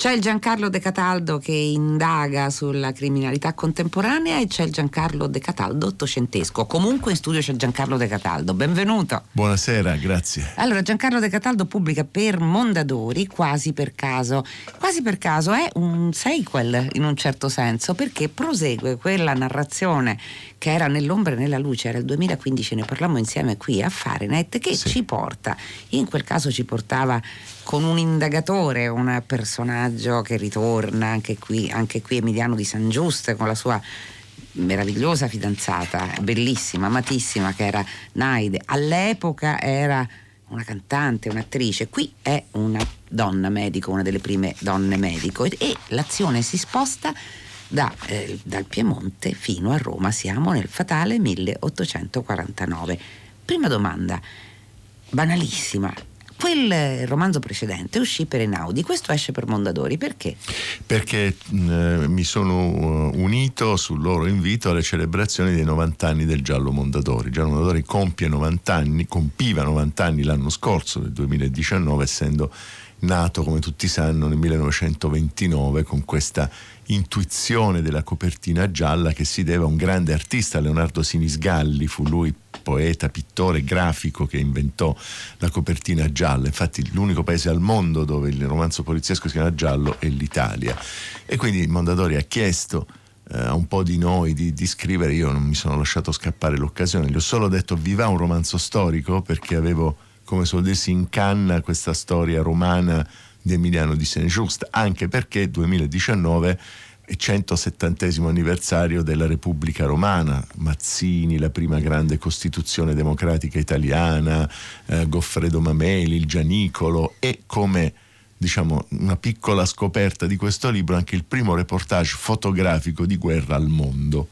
C'è il Giancarlo De Cataldo che indaga sulla criminalità contemporanea e c'è il Giancarlo De Cataldo ottocentesco. Comunque in studio c'è Giancarlo De Cataldo, benvenuto. Buonasera, grazie. Allora, Giancarlo De Cataldo pubblica per Mondadori, quasi per caso. Quasi per caso è un sequel in un certo senso perché prosegue quella narrazione che era nell'ombra e nella luce, era il 2015, ne parlammo insieme qui a Fahrenheit, che sì. ci porta, in quel caso ci portava con un indagatore, un personaggio che ritorna anche qui, anche qui Emiliano di San Giusto con la sua meravigliosa fidanzata, bellissima, amatissima, che era Naide. All'epoca era una cantante, un'attrice, qui è una donna medico, una delle prime donne medico e, e l'azione si sposta da, eh, dal Piemonte fino a Roma, siamo nel fatale 1849. Prima domanda, banalissima, quel romanzo precedente uscì per Enaudi, questo esce per Mondadori, perché? Perché eh, mi sono uh, unito sul loro invito alle celebrazioni dei 90 anni del Giallo Mondadori. Giallo Mondadori compie 90 anni, compiva 90 anni l'anno scorso, nel 2019, essendo nato, come tutti sanno, nel 1929 con questa intuizione della copertina gialla che si deve a un grande artista, Leonardo Sinisgalli, fu lui poeta, pittore, grafico che inventò la copertina gialla. Infatti l'unico paese al mondo dove il romanzo poliziesco si chiama giallo è l'Italia. E quindi Mondadori ha chiesto eh, a un po' di noi di, di, scrivere, io non mi sono lasciato scappare l'occasione, gli ho solo detto vi va un romanzo storico perché avevo, come suol dirsi, in canna questa storia romana di Emiliano di Saint-Just, anche perché 2019 è 170 anniversario della Repubblica Romana, Mazzini, la prima grande Costituzione democratica italiana, eh, Goffredo Mameli, il Gianicolo e come diciamo una piccola scoperta di questo libro anche il primo reportage fotografico di guerra al mondo.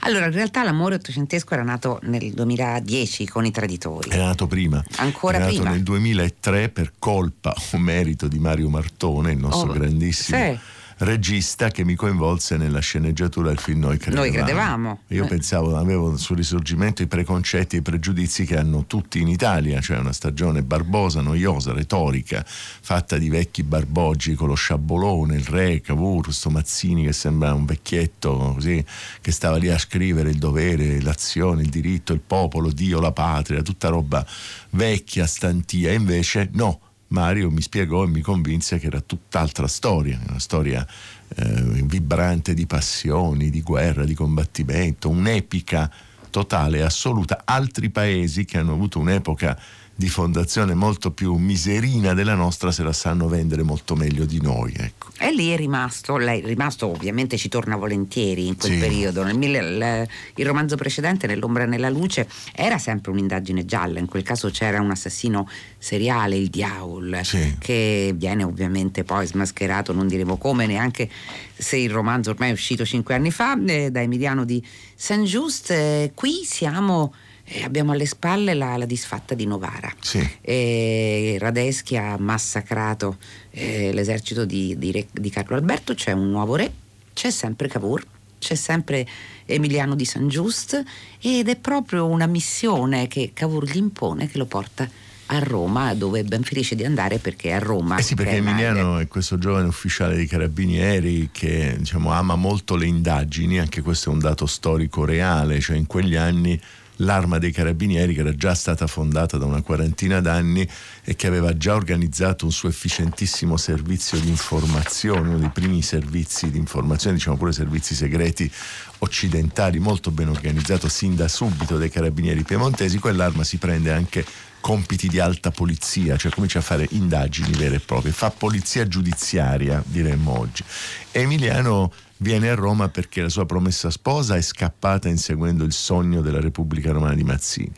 Allora, in realtà l'amore ottocentesco era nato nel 2010 con i traditori. Era nato prima. Ancora era prima. nato nel 2003 per colpa o merito di Mario Martone, il nostro oh, grandissimo. Sì regista che mi coinvolse nella sceneggiatura del film Noi credevamo. Noi credevamo. Io eh. pensavo, avevo sul risorgimento i preconcetti e i pregiudizi che hanno tutti in Italia, cioè una stagione barbosa, noiosa, retorica, fatta di vecchi barboggi con lo sciabolone, il re, Cavour, questo Mazzini che sembra un vecchietto così, che stava lì a scrivere il dovere, l'azione, il diritto, il popolo, Dio, la patria, tutta roba vecchia, stantia, invece no Mario mi spiegò e mi convinse che era tutt'altra storia, una storia eh, vibrante di passioni, di guerra, di combattimento, un'epica totale assoluta. Altri paesi che hanno avuto un'epoca di fondazione molto più miserina della nostra se la sanno vendere molto meglio di noi. Ecco. E lì è rimasto, lei è rimasto ovviamente ci torna volentieri in quel sì. periodo. Nel, il, il romanzo precedente, Nell'ombra e nella luce, era sempre un'indagine gialla, in quel caso c'era un assassino seriale, il Diaul, sì. che viene ovviamente poi smascherato, non diremo come, neanche se il romanzo ormai è uscito cinque anni fa, eh, da Emiliano di Saint-Just. Eh, qui siamo eh, abbiamo alle spalle la, la, disfatta di Novara. Sì. Eh, Radeschi ha massacrato eh, l'esercito di, di, re, di, Carlo Alberto, c'è un nuovo re, c'è sempre Cavour, c'è sempre Emiliano di San Just ed è proprio una missione che Cavour gli impone che lo porta a Roma, dove è ben felice di andare perché è a Roma. Eh sì, perché Emiliano è questo giovane ufficiale dei carabinieri che diciamo, ama molto le indagini, anche questo è un dato storico reale, cioè in quegli anni l'arma dei carabinieri che era già stata fondata da una quarantina d'anni e che aveva già organizzato un suo efficientissimo servizio di informazione, uno dei primi servizi di informazione, diciamo pure servizi segreti occidentali, molto ben organizzato sin da subito dai carabinieri piemontesi, quell'arma si prende anche compiti di alta polizia, cioè comincia a fare indagini vere e proprie, fa polizia giudiziaria, diremmo oggi. Emiliano viene a Roma perché la sua promessa sposa è scappata inseguendo il sogno della Repubblica Romana di Mazzini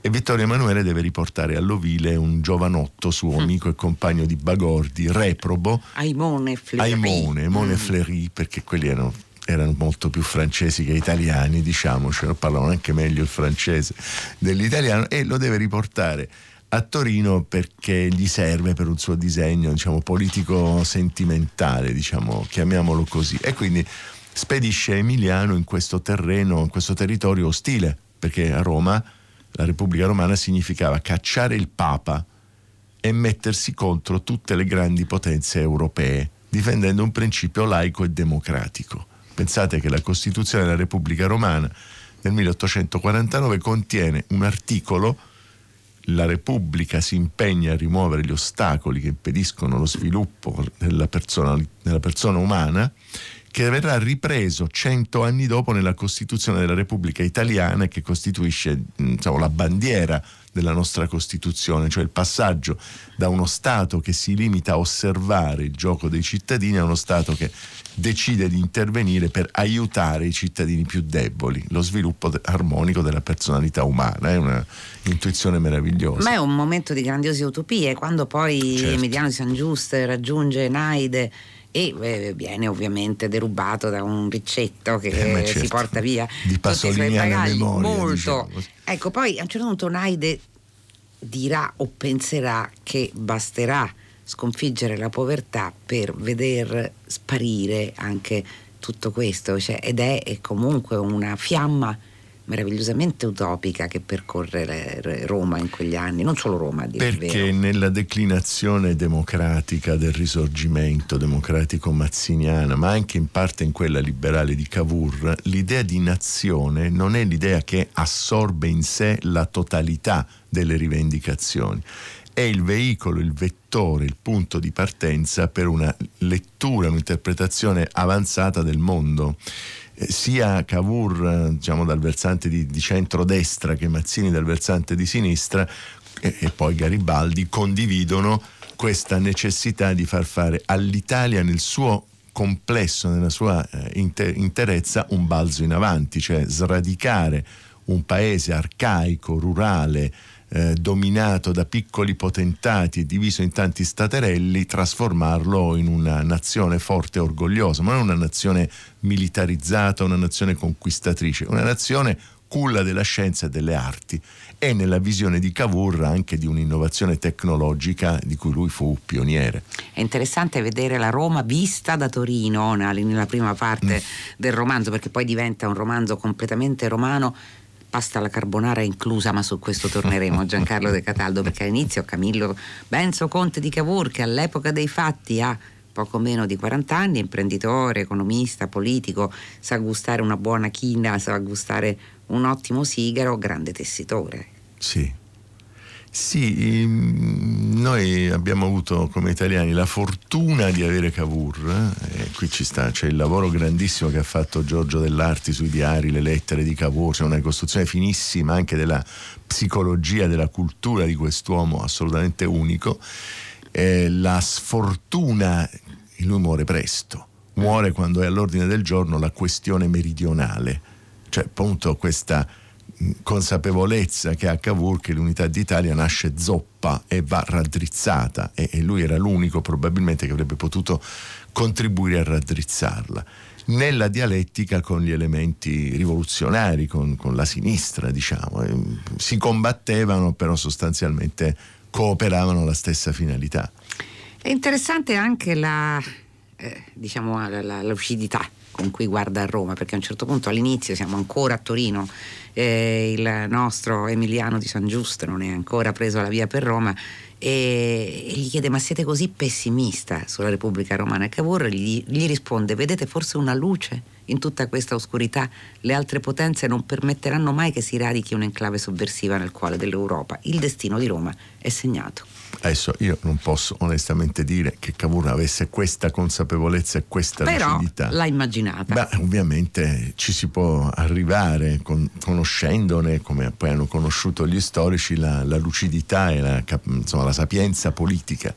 e Vittorio Emanuele deve riportare all'ovile un giovanotto, suo mm. amico e compagno di Bagordi, reprobo. Aimone Fleury. Aimone, Aimone mm. Fleury, perché quelli erano erano molto più francesi che italiani, diciamocelo, parlavano anche meglio il francese dell'italiano e lo deve riportare a Torino perché gli serve per un suo disegno diciamo, politico sentimentale, diciamo, chiamiamolo così. E quindi spedisce Emiliano in questo terreno, in questo territorio ostile, perché a Roma la Repubblica Romana significava cacciare il Papa e mettersi contro tutte le grandi potenze europee difendendo un principio laico e democratico. Pensate che la Costituzione della Repubblica Romana del 1849 contiene un articolo la Repubblica si impegna a rimuovere gli ostacoli che impediscono lo sviluppo della persona, della persona umana che verrà ripreso cento anni dopo nella Costituzione della Repubblica Italiana che costituisce diciamo, la bandiera della nostra Costituzione, cioè il passaggio da uno Stato che si limita a osservare il gioco dei cittadini a uno Stato che decide di intervenire per aiutare i cittadini più deboli, lo sviluppo armonico della personalità umana, è un'intuizione meravigliosa. Ma è un momento di grandiose utopie, quando poi certo. Emiliano San Giusto raggiunge Naide e eh, viene ovviamente derubato da un riccetto che eh, certo. si porta via di Pasoliniana memoria molto diciamo. ecco poi a un certo punto Naide dirà o penserà che basterà sconfiggere la povertà per veder sparire anche tutto questo cioè, ed è, è comunque una fiamma meravigliosamente utopica che percorre Roma in quegli anni, non solo Roma. Perché nella declinazione democratica del risorgimento democratico mazziniana, ma anche in parte in quella liberale di Cavour, l'idea di nazione non è l'idea che assorbe in sé la totalità delle rivendicazioni, è il veicolo, il vettore, il punto di partenza per una lettura, un'interpretazione avanzata del mondo. Eh, sia Cavour eh, diciamo, dal versante di, di centrodestra che Mazzini dal versante di sinistra e, e poi Garibaldi condividono questa necessità di far fare all'Italia nel suo complesso, nella sua eh, inter- interezza, un balzo in avanti, cioè sradicare un paese arcaico, rurale, eh, dominato da piccoli potentati e diviso in tanti staterelli, trasformarlo in una nazione forte e orgogliosa, ma non una nazione militarizzata, una nazione conquistatrice, una nazione culla della scienza e delle arti e nella visione di Cavour anche di un'innovazione tecnologica di cui lui fu pioniere. È interessante vedere la Roma vista da Torino nella prima parte mm. del romanzo perché poi diventa un romanzo completamente romano pasta alla carbonara inclusa, ma su questo torneremo Giancarlo De Cataldo, perché all'inizio Camillo Benzo Conte di Cavour, che all'epoca dei fatti ha poco meno di 40 anni, imprenditore, economista, politico, sa gustare una buona china, sa gustare un ottimo sigaro, grande tessitore. Sì, sì, noi abbiamo avuto come italiani la fortuna di avere Cavour, eh? qui ci sta, c'è il lavoro grandissimo che ha fatto Giorgio Dell'Arti sui diari, le lettere di Cavour, c'è una ricostruzione finissima anche della psicologia, della cultura di quest'uomo assolutamente unico. Eh, la sfortuna, lui muore presto, muore quando è all'ordine del giorno la questione meridionale, cioè appunto questa consapevolezza che ha Cavour che l'unità d'Italia nasce zoppa e va raddrizzata e, e lui era l'unico probabilmente che avrebbe potuto contribuire a raddrizzarla nella dialettica con gli elementi rivoluzionari, con, con la sinistra, diciamo. Si combattevano, però sostanzialmente cooperavano alla stessa finalità. È interessante anche la, eh, diciamo, la, la, la lucidità con cui guarda a Roma, perché a un certo punto all'inizio siamo ancora a Torino, eh, il nostro Emiliano di San Giusto non è ancora preso la via per Roma e, gli chiede ma siete così pessimista sulla Repubblica Romana? Cavour gli, gli risponde vedete forse una luce in tutta questa oscurità? Le altre potenze non permetteranno mai che si radichi un'enclave sovversiva nel cuore dell'Europa. Il destino di Roma è segnato. Adesso io non posso onestamente dire che Cavour avesse questa consapevolezza e questa Però lucidità. l'ha immaginata. Beh, ovviamente ci si può arrivare con, conoscendone, come poi hanno conosciuto gli storici, la, la lucidità e la, insomma, la sapienza politica.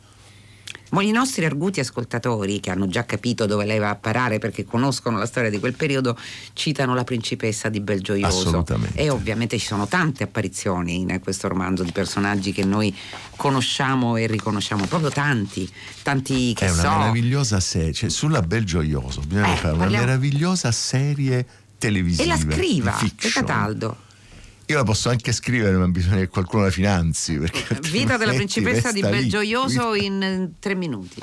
Ma i nostri arguti ascoltatori, che hanno già capito dove lei va a parare perché conoscono la storia di quel periodo, citano la principessa di Belgioioso. Assolutamente. E ovviamente ci sono tante apparizioni in questo romanzo di personaggi che noi conosciamo e riconosciamo, proprio tanti, tanti che È una so. meravigliosa serie, cioè, sulla Belgioioso bisogna eh, fare una parliamo... meravigliosa serie televisiva. E la scriva, Cataldo. Io la posso anche scrivere, ma bisogna che qualcuno la finanzi. Vita della principessa di Belgioioso in tre minuti.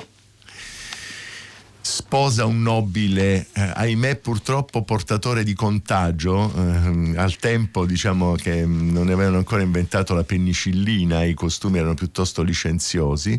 Sp- sposa un nobile, eh, ahimè purtroppo portatore di contagio, eh, al tempo diciamo che non avevano ancora inventato la penicillina, i costumi erano piuttosto licenziosi,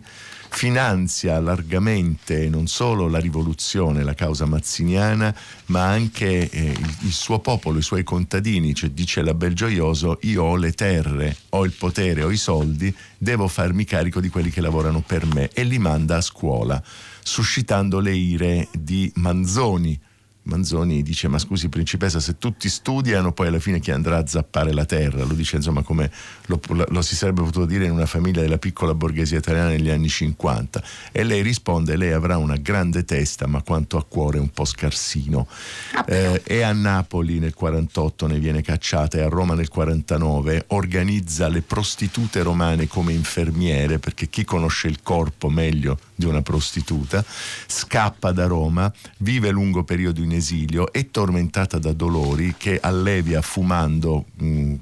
finanzia largamente non solo la rivoluzione, la causa mazziniana, ma anche eh, il, il, suo popolo, i suoi contadini, cioè dice la Belgioioso, io ho le terre, ho il potere, ho i soldi, devo farmi carico di quelli che lavorano per me. E li manda a scuola suscitando le ire di Manzoni, Manzoni dice ma scusi principessa se tutti studiano poi alla fine chi andrà a zappare la terra? Lo dice insomma come lo, lo, si sarebbe potuto dire in una famiglia della piccola borghesia italiana negli anni 50 e lei risponde lei avrà una grande testa ma quanto a cuore un po' scarsino. Ah, eh, e a Napoli nel 48 ne viene cacciata e a Roma nel 49 organizza le prostitute romane come infermiere perché chi conosce il corpo meglio di una prostituta? Scappa da Roma vive lungo periodo in esilio è tormentata da dolori che allevia fumando mh, mm,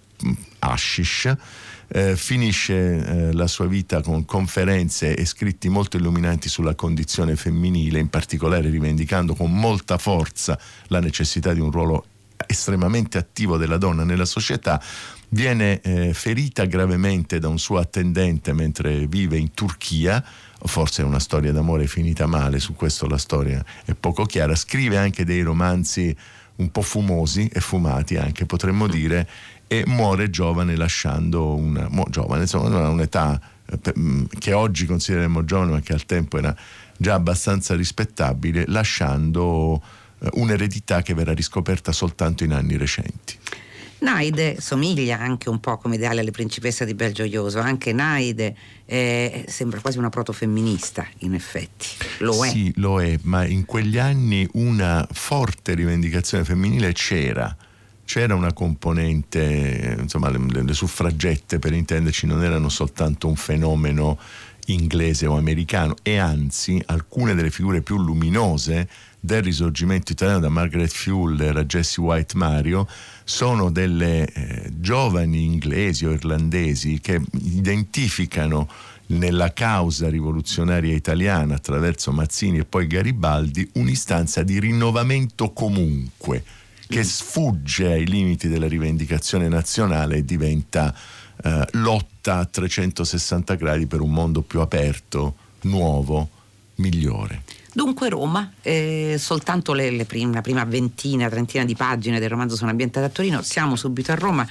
hashish eh, finisce eh, la sua vita con conferenze e scritti molto illuminanti sulla condizione femminile, in particolare rivendicando con molta forza la necessità di un ruolo estremamente attivo della donna nella società, viene eh, ferita gravemente da un suo attendente mentre vive in Turchia, forse è una storia d'amore finita male, su questo la storia è poco chiara, scrive anche dei romanzi un po' fumosi e fumati anche potremmo dire e muore giovane lasciando una giovane insomma un'età eh, mm, che oggi consideriamo giovane ma che al tempo era già abbastanza rispettabile lasciando eh, un'eredità che verrà riscoperta soltanto in anni recenti. Naide somiglia anche un po' come ideale alle principesse di Belgioioso, anche Naide eh, sembra quasi una protofemminista in effetti, lo è. Sì, lo è, ma in quegli anni una forte rivendicazione femminile c'era. C'era una componente, insomma le, le, suffragette per intenderci non erano soltanto un fenomeno inglese o americano e anzi alcune delle figure più luminose del risorgimento italiano da Margaret Fuller a Jesse White Mario sono delle eh, giovani inglesi o irlandesi che identificano nella causa rivoluzionaria italiana attraverso Mazzini e poi Garibaldi un'istanza di rinnovamento comunque che sfugge ai limiti della rivendicazione nazionale e diventa eh, lotta a 360 gradi per un mondo più aperto, nuovo, migliore. Dunque Roma, eh, soltanto le, le prim- la prima ventina, trentina di pagine del romanzo sono ambientate a Torino, siamo subito a Roma,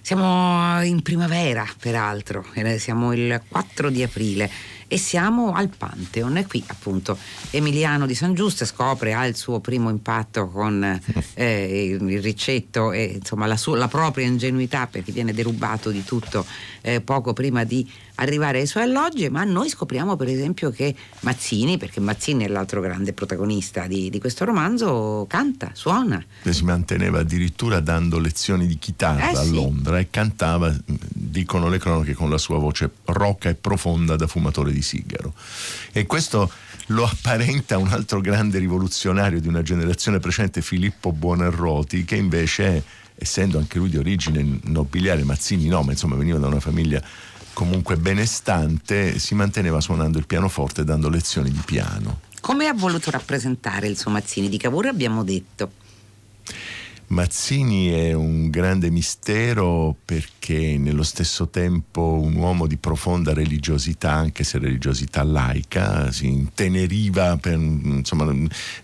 siamo in primavera peraltro, eh, siamo il 4 di aprile e siamo al Pantheon e qui appunto Emiliano di San Giusto scopre, ha il suo primo impatto con eh, il ricetto e insomma la, sua, la, propria ingenuità perché viene derubato di tutto eh, poco prima di arrivare ai suoi alloggi, ma noi scopriamo per esempio che Mazzini, perché Mazzini è l'altro grande protagonista di, di questo romanzo, canta, suona. Si manteneva addirittura dando lezioni di chitarra eh, a Londra sì. e cantava, dicono le cronache, con la sua voce rocca e profonda da fumatore di sigaro. E questo lo apparenta un altro grande rivoluzionario di una generazione precedente, Filippo Buonarroti, che invece, essendo anche lui di origine nobiliare, Mazzini no, ma insomma veniva da una famiglia comunque benestante, si manteneva suonando il pianoforte dando lezioni di piano. Come ha voluto rappresentare il suo Mazzini? Di Cavour abbiamo detto. Mazzini è un grande mistero perché nello stesso tempo un uomo di profonda religiosità, anche se religiosità laica, si inteneriva, per, insomma,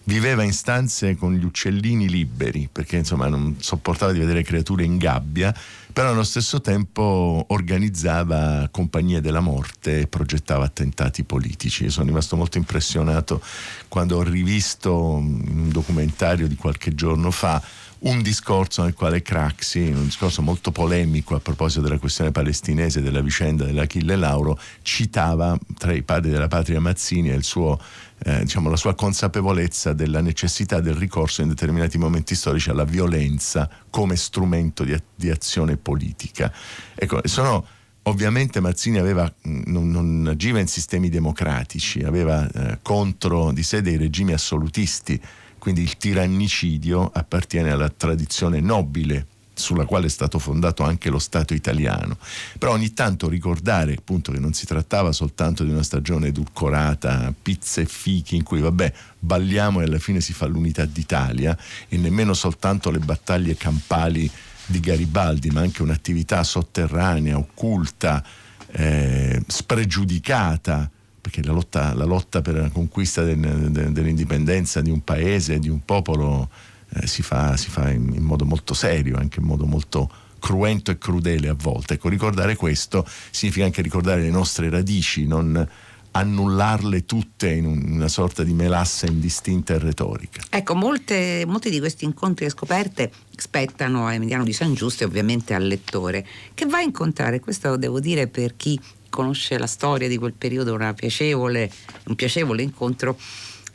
viveva in stanze con gli uccellini liberi perché insomma, non sopportava di vedere creature in gabbia, però allo stesso tempo organizzava compagnie della morte e progettava attentati politici. Io sono rimasto molto impressionato quando ho rivisto un documentario di qualche giorno fa un discorso nel quale Craxi, un discorso molto polemico a proposito della questione palestinese, della vicenda dell'Achille Lauro, citava tra i padri della patria Mazzini e suo, eh, diciamo, la sua consapevolezza della necessità del ricorso in determinati momenti storici alla violenza come strumento di, di azione politica. Ecco, sono Ovviamente Mazzini aveva, non, non, agiva in sistemi democratici, aveva eh, contro di sé dei regimi assolutisti quindi il tirannicidio appartiene alla tradizione nobile sulla quale è stato fondato anche lo Stato italiano. Però ogni tanto ricordare appunto che non si trattava soltanto di una stagione edulcorata, pizza e fichi in cui vabbè balliamo e alla fine si fa l'unità d'Italia e nemmeno soltanto le battaglie campali di Garibaldi, ma anche un'attività sotterranea, occulta, eh, spregiudicata perché la lotta, la lotta, per la conquista del, de, dell'indipendenza di un paese, di un popolo, eh, si fa, si fa in, in, modo molto serio, anche in modo molto cruento e crudele a volte. Ecco, ricordare questo significa anche ricordare le nostre radici, non annullarle tutte in una sorta di melassa indistinta e retorica. Ecco, molte, molti di questi incontri e scoperte spettano a Emiliano di San Giusto e ovviamente al lettore, che va a incontrare, questo devo dire per chi conosce la storia di quel periodo, piacevole, un piacevole incontro,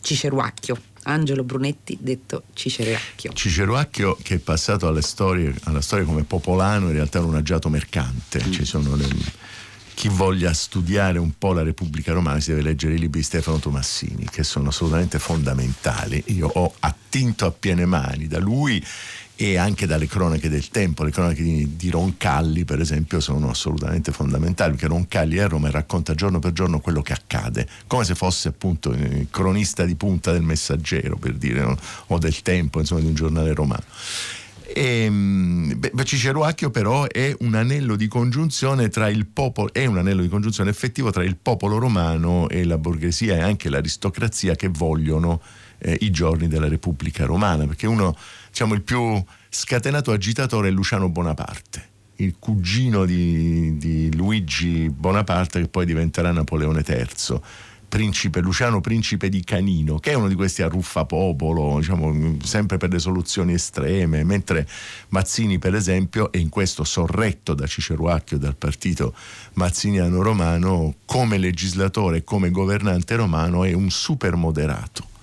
Ciceruacchio, Angelo Brunetti, detto Ciceruacchio. Ciceruacchio che è passato alle storie, alla storia come popolano, in realtà era un agiato mercante. Mm. Ci sono le, chi voglia studiare un po' la Repubblica Romana si deve leggere i libri di Stefano Tomassini, che sono assolutamente fondamentali. Io ho attinto a piene mani da lui e anche dalle cronache del tempo. Le cronache di, di, Roncalli, per esempio, sono assolutamente fondamentali, perché Roncalli è a Roma e racconta giorno per giorno quello che accade, come se fosse appunto il cronista di punta del messaggero, per dire, no? o del tempo, insomma, di un giornale romano. E, ehm, beh, Ciceruacchio però è un anello di congiunzione tra il popolo, è un anello di congiunzione effettivo tra il popolo romano e la borghesia e anche l'aristocrazia che vogliono eh, i giorni della Repubblica Romana, perché uno diciamo, il più scatenato agitatore è Luciano Bonaparte, il cugino di, di Luigi Bonaparte che poi diventerà Napoleone III. Principe Luciano, principe di Canino, che è uno di questi arruffapopolo, diciamo, sempre per le soluzioni estreme, mentre Mazzini, per esempio, è in questo sorretto da Ciceruacchio dal partito mazziniano romano, come legislatore, come governante romano, è un super moderato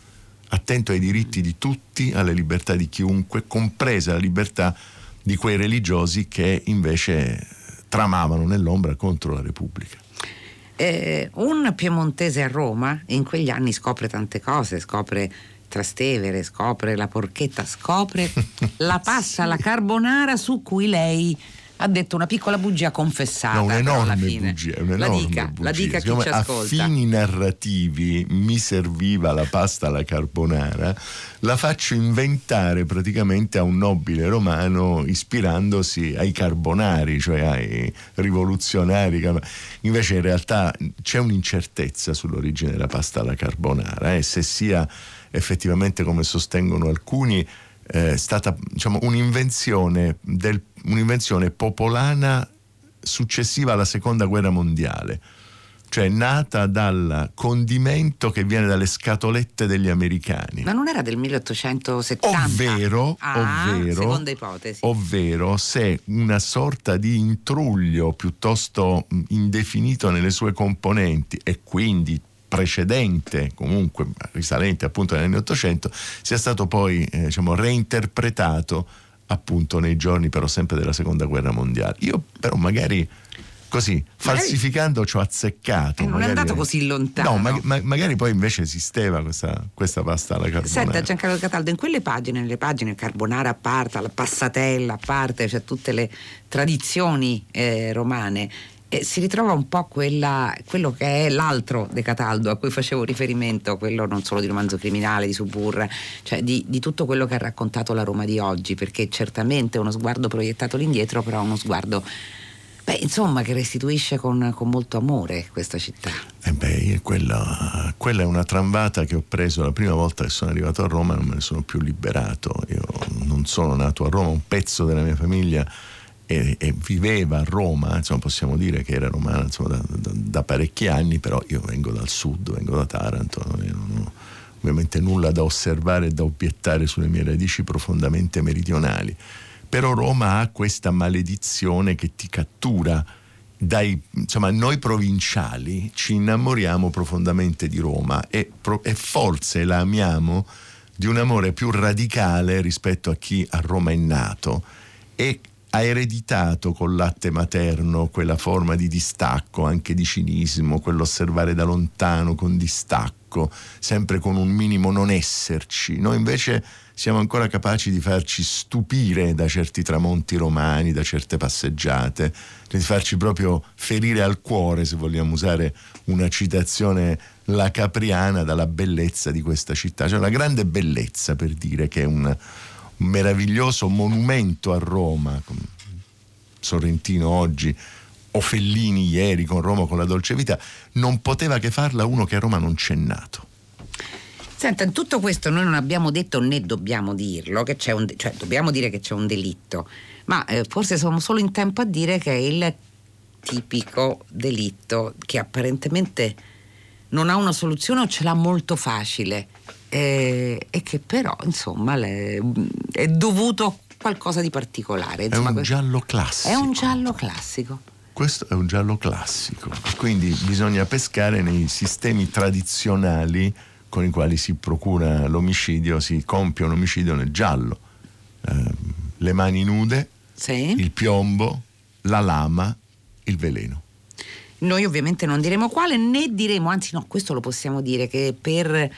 attento ai diritti di tutti, alle libertà di chiunque, compresa la libertà di quei religiosi che invece tramavano nell'ombra contro la Repubblica. Eh, un piemontese a Roma in quegli anni scopre tante cose, scopre Trastevere, scopre la porchetta, scopre la pasta, sì. la carbonara su cui lei ha detto una piccola bugia confessata. No, un'enorme bugia, un'enorme la dica, bugia. La dica chi ci ascolta. A fini narrativi mi serviva la pasta alla carbonara, la faccio inventare praticamente a un nobile romano ispirandosi ai carbonari, cioè ai rivoluzionari. Invece in realtà c'è un'incertezza sull'origine della pasta alla carbonara e eh, se sia effettivamente come sostengono alcuni è stata diciamo, un'invenzione, del, un'invenzione popolana successiva alla seconda guerra mondiale cioè nata dal condimento che viene dalle scatolette degli americani. Ma non era del 1870? Ovvero, ah, ovvero, seconda ipotesi. ovvero se una sorta di intruglio piuttosto indefinito nelle sue componenti e quindi precedente, comunque risalente appunto negli anni Ottocento, sia stato poi eh, diciamo, reinterpretato appunto nei giorni però sempre della seconda guerra mondiale. Io però magari così, falsificando ci ho azzeccato. Eh, non magari, è andato così lontano. No, ma, ma, magari poi invece esisteva questa, questa pasta alla carbonara. Senta Giancarlo Cataldo, in quelle pagine, nelle pagine carbonara a parte, la passatella a parte, cioè tutte le tradizioni eh, romane, eh, si ritrova un po' quella, quello che è l'altro De Cataldo a cui facevo riferimento, quello non solo di romanzo criminale, di Suburra, cioè di, di, tutto quello che ha raccontato la Roma di oggi, perché certamente uno sguardo proiettato all'indietro, però uno sguardo Beh, insomma, che restituisce con, con, molto amore questa città. Eh beh, quella, quella, è una tramvata che ho preso la prima volta che sono arrivato a Roma, non me ne sono più liberato. Io non sono nato a Roma, un pezzo della mia famiglia e, e, viveva a Roma, insomma possiamo dire che era romana insomma, da, da, da, parecchi anni, però io vengo dal sud, vengo da Taranto, non ho ovviamente nulla da osservare e da obiettare sulle mie radici profondamente meridionali. Però Roma ha questa maledizione che ti cattura. Dai, insomma, noi provinciali ci innamoriamo profondamente di Roma e, e forse la amiamo di un amore più radicale rispetto a chi a Roma è nato e ha ereditato col latte materno quella forma di distacco, anche di cinismo, quell'osservare da lontano con distacco sempre con un minimo non esserci. Noi invece siamo ancora capaci di farci stupire da certi tramonti romani, da certe passeggiate, di farci proprio ferire al cuore, se vogliamo usare una citazione la capriana, dalla bellezza di questa città. C'è una grande bellezza per dire che è un, meraviglioso monumento a Roma. Sorrentino oggi o Fellini ieri con Roma con la dolce vita, non poteva che farla uno che a Roma non c'è nato. Senta, in tutto questo noi non abbiamo detto né dobbiamo dirlo, che c'è un, cioè dobbiamo dire che c'è un delitto, ma eh, forse siamo solo in tempo a dire che è il tipico delitto che apparentemente non ha una soluzione o ce l'ha molto facile eh, e che però insomma le, è dovuto a qualcosa di particolare. Insomma, è un giallo classico. È un giallo classico. Questo è un giallo classico, quindi bisogna pescare nei sistemi tradizionali con i quali si procura l'omicidio, si compie un omicidio nel giallo. Eh, le mani nude, sì. il piombo, la lama, il veleno. Noi ovviamente non diremo quale, né diremo, anzi no, questo lo possiamo dire, che per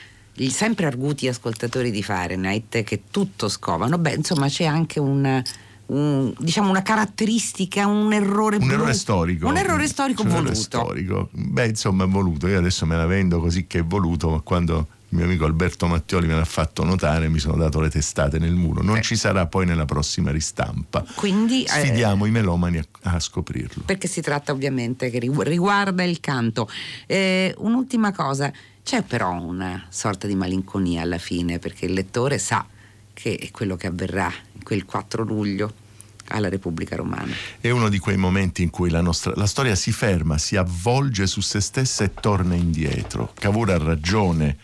sempre arguti ascoltatori di Fahrenheit che tutto scovano, beh insomma c'è anche un un, diciamo una caratteristica, un errore, un errore storico. Un errore storico un voluto. Errore storico. Beh, insomma, è voluto. Io adesso me la vendo così che è voluto, ma quando il mio amico Alberto Mattioli me l'ha fatto notare, mi sono dato le testate nel muro. Non eh. ci sarà poi nella prossima ristampa. Quindi sfidiamo eh, i melomani a, a, scoprirlo. Perché si tratta ovviamente che riguarda il canto. Eh, un'ultima cosa, c'è però una sorta di malinconia alla fine, perché il lettore sa che è quello che avverrà quel 4 luglio alla Repubblica Romana. È uno di quei momenti in cui la, nostra, la storia si ferma, si avvolge su se stessa e torna indietro. Cavour ha ragione,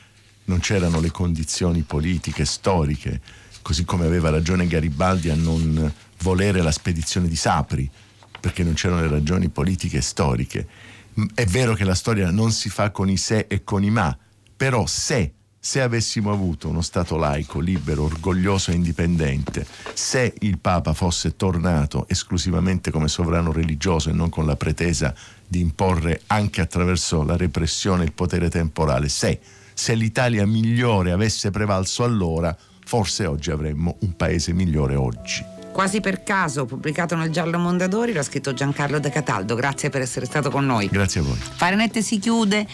non c'erano le condizioni politiche, storiche, così come aveva ragione Garibaldi a non volere la spedizione di Sapri, perché non c'erano le ragioni politiche e storiche. È vero che la storia non si fa con i se e con i ma, però se se avessimo avuto uno Stato laico, libero, orgoglioso e indipendente, se il Papa fosse tornato esclusivamente come sovrano religioso e non con la pretesa di imporre anche attraverso la repressione il potere temporale, se, se l'Italia migliore avesse prevalso allora, forse oggi avremmo un paese migliore oggi. Quasi per caso, pubblicato nel Giallo Mondadori, l'ha scritto Giancarlo De Cataldo. Grazie per essere stato con noi. Grazie a voi. Farenette si chiude.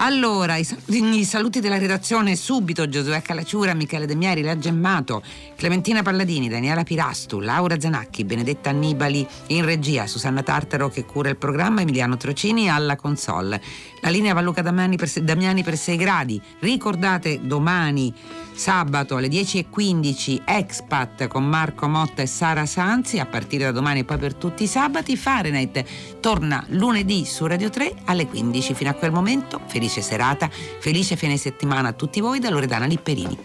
Allora, i saluti, i saluti, della redazione subito, Giosuè Calacciura, Michele De Mieri, La Gemmato, Clementina Palladini, Daniela Pirastu, Laura Zanacchi, Benedetta Annibali in regia, Susanna Tartaro che cura il programma, Emiliano Trocini alla console. La linea va Luca Damiani per, Damiani per 6 gradi. Ricordate domani sabato alle 10.15 Expat con Marco Motta e Sara Sanzi a partire da domani e poi per tutti i sabati Fahrenheit torna lunedì su Radio 3 alle 15 fino a quel momento felice serata felice fine settimana a tutti voi da Loredana Lipperini